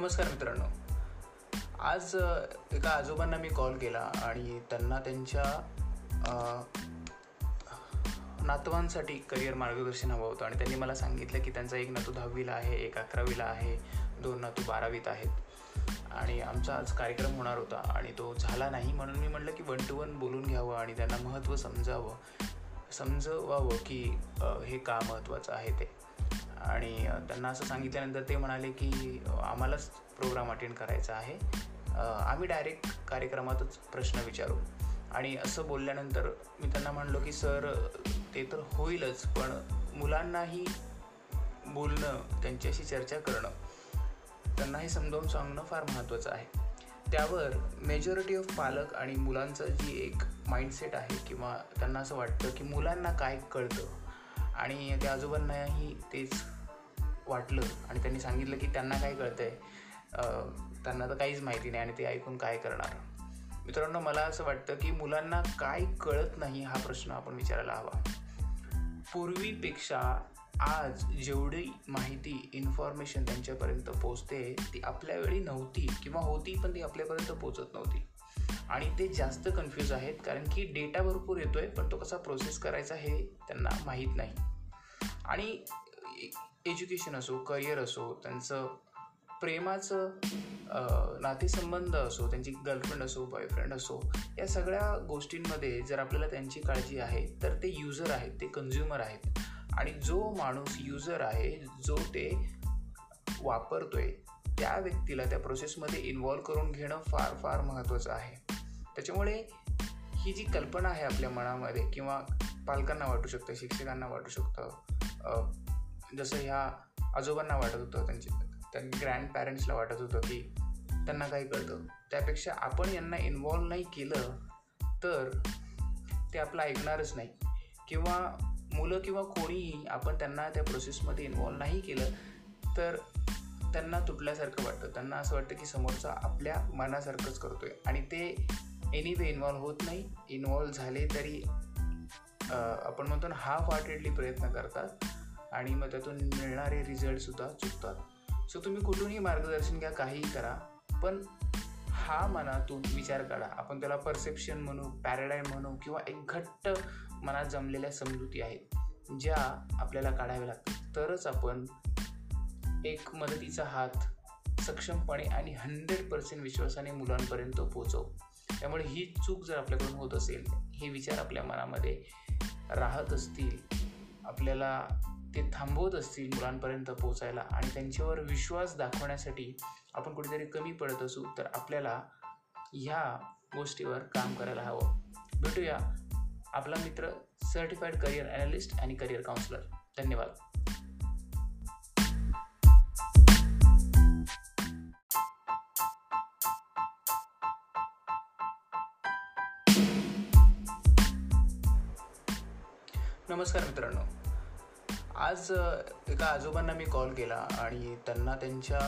नमस्कार मित्रांनो. आज एका आजोबांना मी कॉल केला आणि त्यांना त्यांच्या नातवांसाठी करिअर मार्गदर्शन हवं होतं आणि त्यांनी मला सांगितलं की त्यांचा एक नातू दहावीला आहे एक अकरावीला आहे दोन नातू बारावीत आहेत. आणि आमचा आज कार्यक्रम होणार होता आणि तो झाला नाही म्हणून मी म्हटलं की वन टू वन बोलून घ्यावं आणि त्यांना महत्त्व समजावं. समजवावं की हे का महत्त्वाचं आहे ते. आणि त्यांना असं सांगितल्यानंतर ते म्हणाले की आम्हालाच प्रोग्राम अटेंड करायचा आहे. आम्ही डायरेक्ट कार्यक्रमातच प्रश्न विचारू. आणि असं बोलल्यानंतर मी त्यांना म्हणलो की सर ते तर होईलच पण मुलांनाही बोलणं त्यांच्याशी चर्चा करणं त्यांना हे समजावून सांगणं फार महत्त्वाचं आहे. त्यावर मेजॉरिटी ऑफ पालक आणि मुलांचं जी एक माइंडसेट आहे किंवा त्यांना असं वाटतं की मुलांना काय कळतं आणि त्या आजोबांनाही तेच वाटलं. आणि त्यांनी सांगितलं की त्यांना काय कळतं आहे त्यांना तर काहीच माहिती नाही आणि ते ऐकून काय करणार. मित्रांनो मला असं वाटतं की मुलांना काय कळत नाही हा प्रश्न आपण विचारायला हवा. पूर्वीपेक्षा आज जेवढी माहिती इन्फॉर्मेशन त्यांच्यापर्यंत पोचते ती आपल्या वेळी नव्हती किंवा होती पण ती आपल्यापर्यंत पोचत नव्हती. आणि ते जास्त कन्फ्यूज आहेत कारण की डेटा भरपूर येतोय पण तो कसा प्रोसेस करायचा हे त्यांना माहीत नाही. आणि एज्युकेशन असो करिअर असो त्यांचं प्रेमाचं नातेसंबंध असो त्यांची गर्लफ्रेंड असो बॉयफ्रेंड असो या सगळ्या गोष्टींमध्ये जर आपल्याला त्यांची काळजी आहे तर ते युजर आहेत ते कन्झ्युमर आहेत. आणि जो माणूस युजर आहे जो ते वापरतोय त्या व्यक्तीला त्या प्रोसेसमध्ये इन्वॉल्व करून घेणं फार फार महत्त्वाचं आहे. त्याच्यामुळे ही जी कल्पना आहे आपल्या मनामध्ये किंवा पालकांना वाटू शकतं शिक्षकांना वाटू शकतं जसं ह्या आजोबांना वाटत होतं त्यांचे त्या ग्रँड पॅरेंट्सला वाटत होतं की त्यांना काही कळतं. त्यापेक्षा आपण यांना इन्वॉल्व नाही केलं तर ते आपलं ऐकणारच नाही. किंवा मुलं किंवा कोणीही आपण त्यांना त्या प्रोसेसमध्ये इन्वॉल्व नाही केलं तर त्यांना तुटल्यासारखं वाटतं. त्यांना असं वाटतं की समोरचा आपल्या मनासारखंच करतो आहे आणि ते एनिवे इन्वॉल्व होत नाही. इन्वॉल्व झाले तरी आपण म्हणतो ना हाफ हार्टेडली प्रयत्न करतात. आणि मग त्यातून मिळणारे रिझल्टसुद्धा चुकतात. सो तुम्ही कुठूनही मार्गदर्शन घ्या काहीही करा. पण हा मनातून विचार काढा. आपण त्याला परसेप्शन म्हणू पॅराडाईम म्हणू किंवा एक घट्ट मनात जमलेल्या समजुती आहेत ज्या आपल्याला काढाव्या लागतात. तरच आपण एक मदतीचा हात सक्षमपणे आणि हंड्रेड पर्सेंट विश्वासाने मुलांपर्यंत पोचवू त्यामुळे ही चूक जर आपल्याकडून होत असेल हे विचार आपल्या मनामध्ये राहत असतील आपल्याला ते थांबवत असतील मुलांपर्यंत पोचायला आणि त्यांच्यावर विश्वास दाखवण्यासाठी आपण कुठेतरी कमी पडत असू तर आपल्याला ह्या गोष्टीवर काम करायला हवं. भेटूया आपला मित्र सर्टिफाईड करिअर ॲनालिस्ट आणि करिअर काउन्सिलर धन्यवाद. नमस्कार मित्रांनो. आज एका आजोबांना मी कॉल केला आणि त्यांना त्यांच्या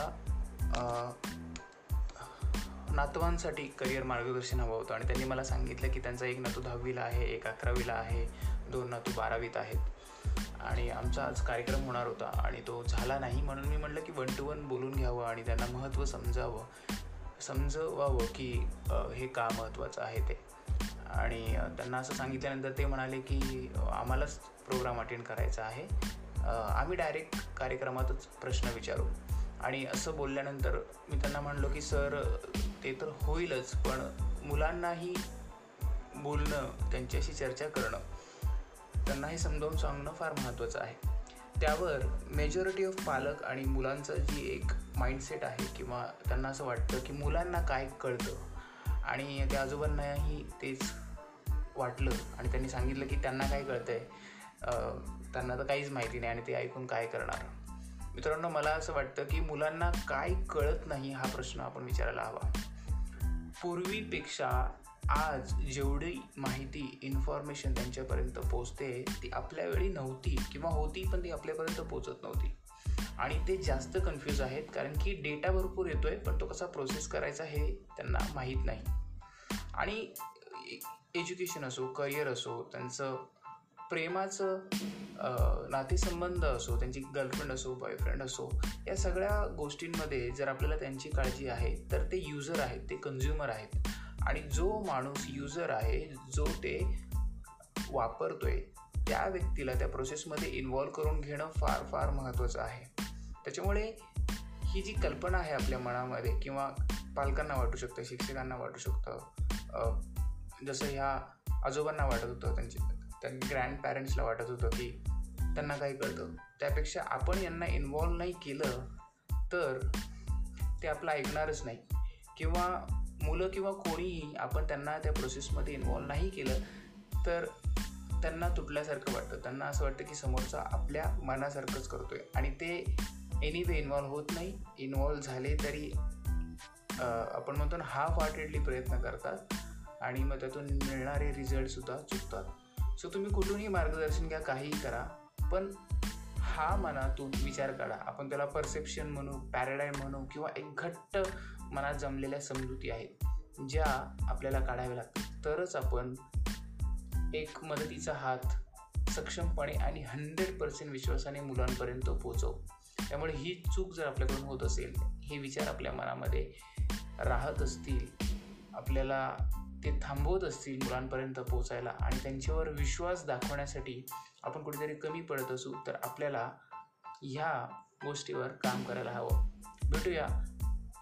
नातवांसाठी करिअर मार्गदर्शन हवं होतं आणि त्यांनी मला सांगितलं की त्यांचा एक नातू दहावीला आहे एक अकरावीला आहे दोन नातू बारावीत आहेत. आणि आमचा आज कार्यक्रम होणार होता आणि तो झाला नाही म्हणून मी म्हटलं की वन टू वन बोलून घ्यावं आणि त्यांना महत्त्व समजावं. समजवावं की हे का महत्त्वाचं आहे ते. आणि त्यांना असं सांगितल्यानंतर ते म्हणाले की आम्हालाच प्रोग्राम अटेंड करायचा आहे. आम्ही डायरेक्ट कार्यक्रमातच प्रश्न विचारू. आणि असं बोलल्यानंतर मी त्यांना म्हणलो की सर ते तर होईलच पण मुलांनाही बोलणं त्यांच्याशी चर्चा करणं त्यांना हे समजावून सांगणं फार महत्त्वाचं आहे. त्यावर मेजॉरिटी ऑफ पालक आणि मुलांचं जी एक माइंडसेट आहे किंवा त्यांना असं वाटतं की मुलांना काय कळतं आणि त्या आजोबांनाही तेच वाटलं आणि त्यांनी सांगितलं की त्यांना काय कळतंय आहे त्यांना तर काहीच माहिती नाही आणि ते ऐकून काय करणार. मित्रांनो मला असं वाटतं की मुलांना काय कळत नाही हा प्रश्न आपण विचारायला हवा. पूर्वीपेक्षा आज जेवढी माहिती इन्फॉर्मेशन त्यांच्यापर्यंत पोचते ती आपल्या वेळी नव्हती किंवा होती पण ती आपल्यापर्यंत पोचत नव्हती. आणि ते जास्त कन्फ्यूज आहेत कारण की डेटा भरपूर येतोय पण तो कसा प्रोसेस करायचा हे त्यांना माहीत नाही. आणि एज्युकेशन असो करिअर असो त्यांचं प्रेमाचं नातेसंबंध असो त्यांची गर्लफ्रेंड असो बॉयफ्रेंड असो या सगळ्या गोष्टींमध्ये जर आपल्याला त्यांची काळजी आहे तर ते युजर आहेत ते कन्झ्युमर आहेत. आणि जो माणूस युजर आहे जो ते वापरतोय त्या व्यक्तीला त्या प्रोसेसमध्ये इन्वॉल्व करून घेणं फार फार महत्त्वाचं आहे. त्याच्यामुळे ही जी कल्पना आहे आपल्या मनामध्ये किंवा पालकांना वाटू शकतं शिक्षकांना वाटू शकतं जसं ह्या आजोबांना वाटत होतं त्यांचे त्यांनी ग्रँड पॅरेंट्सला वाटत होतं की त्यांना काही कळतं. त्यापेक्षा आपण यांना इन्वॉल्व नाही केलं तर ते आपलं ऐकणारच नाही. किंवा मुलं किंवा कोणीही आपण त्यांना त्या प्रोसेसमध्ये इन्वॉल्व नाही केलं तर त्यांना तुटल्यासारखं वाटतं. त्यांना असं वाटतं की समोरचा आपल्या मनासारखंच करतो आहे आणि ते एनी वे इन्वॉल्व होत नाही. इन्वॉल्व झाले तरी आपण म्हणतो ना हाफ हार्टेडली प्रयत्न करतात. आणि मग त्यातून मिळणारे रिझल्टसुद्धा चुकतात. सो तुम्ही कुठूनही मार्गदर्शन घ्या काहीही करा पण हा मनातून विचार काढा. आपण त्याला परसेप्शन म्हणू पॅराडाईम म्हणू किंवा एक घट्ट मनात जमलेल्या समजुती आहेत ज्या आपल्याला काढाव्या लागतात. तरच आपण एक मदतीचा हात सक्षमपणे आणि हंड्रेड पर्सेंट विश्वासाने मुलांपर्यंत पोचवू त्यामुळे ही चूक जर आपल्याकडून होत असेल हे विचार आपल्या मनामध्ये राहत असतील आपल्याला ते थांबवत असतील मुलांपर्यंत पोचायला आणि त्यांच्यावर विश्वास दाखवण्यासाठी आपण कुठेतरी कमी पडत असू तर आपल्याला ह्या गोष्टीवर काम करायला हवं. भेटूया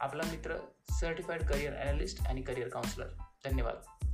आपला मित्र सर्टिफाईड करिअर ॲनालिस्ट आणि करिअर काउन्सिलर धन्यवाद.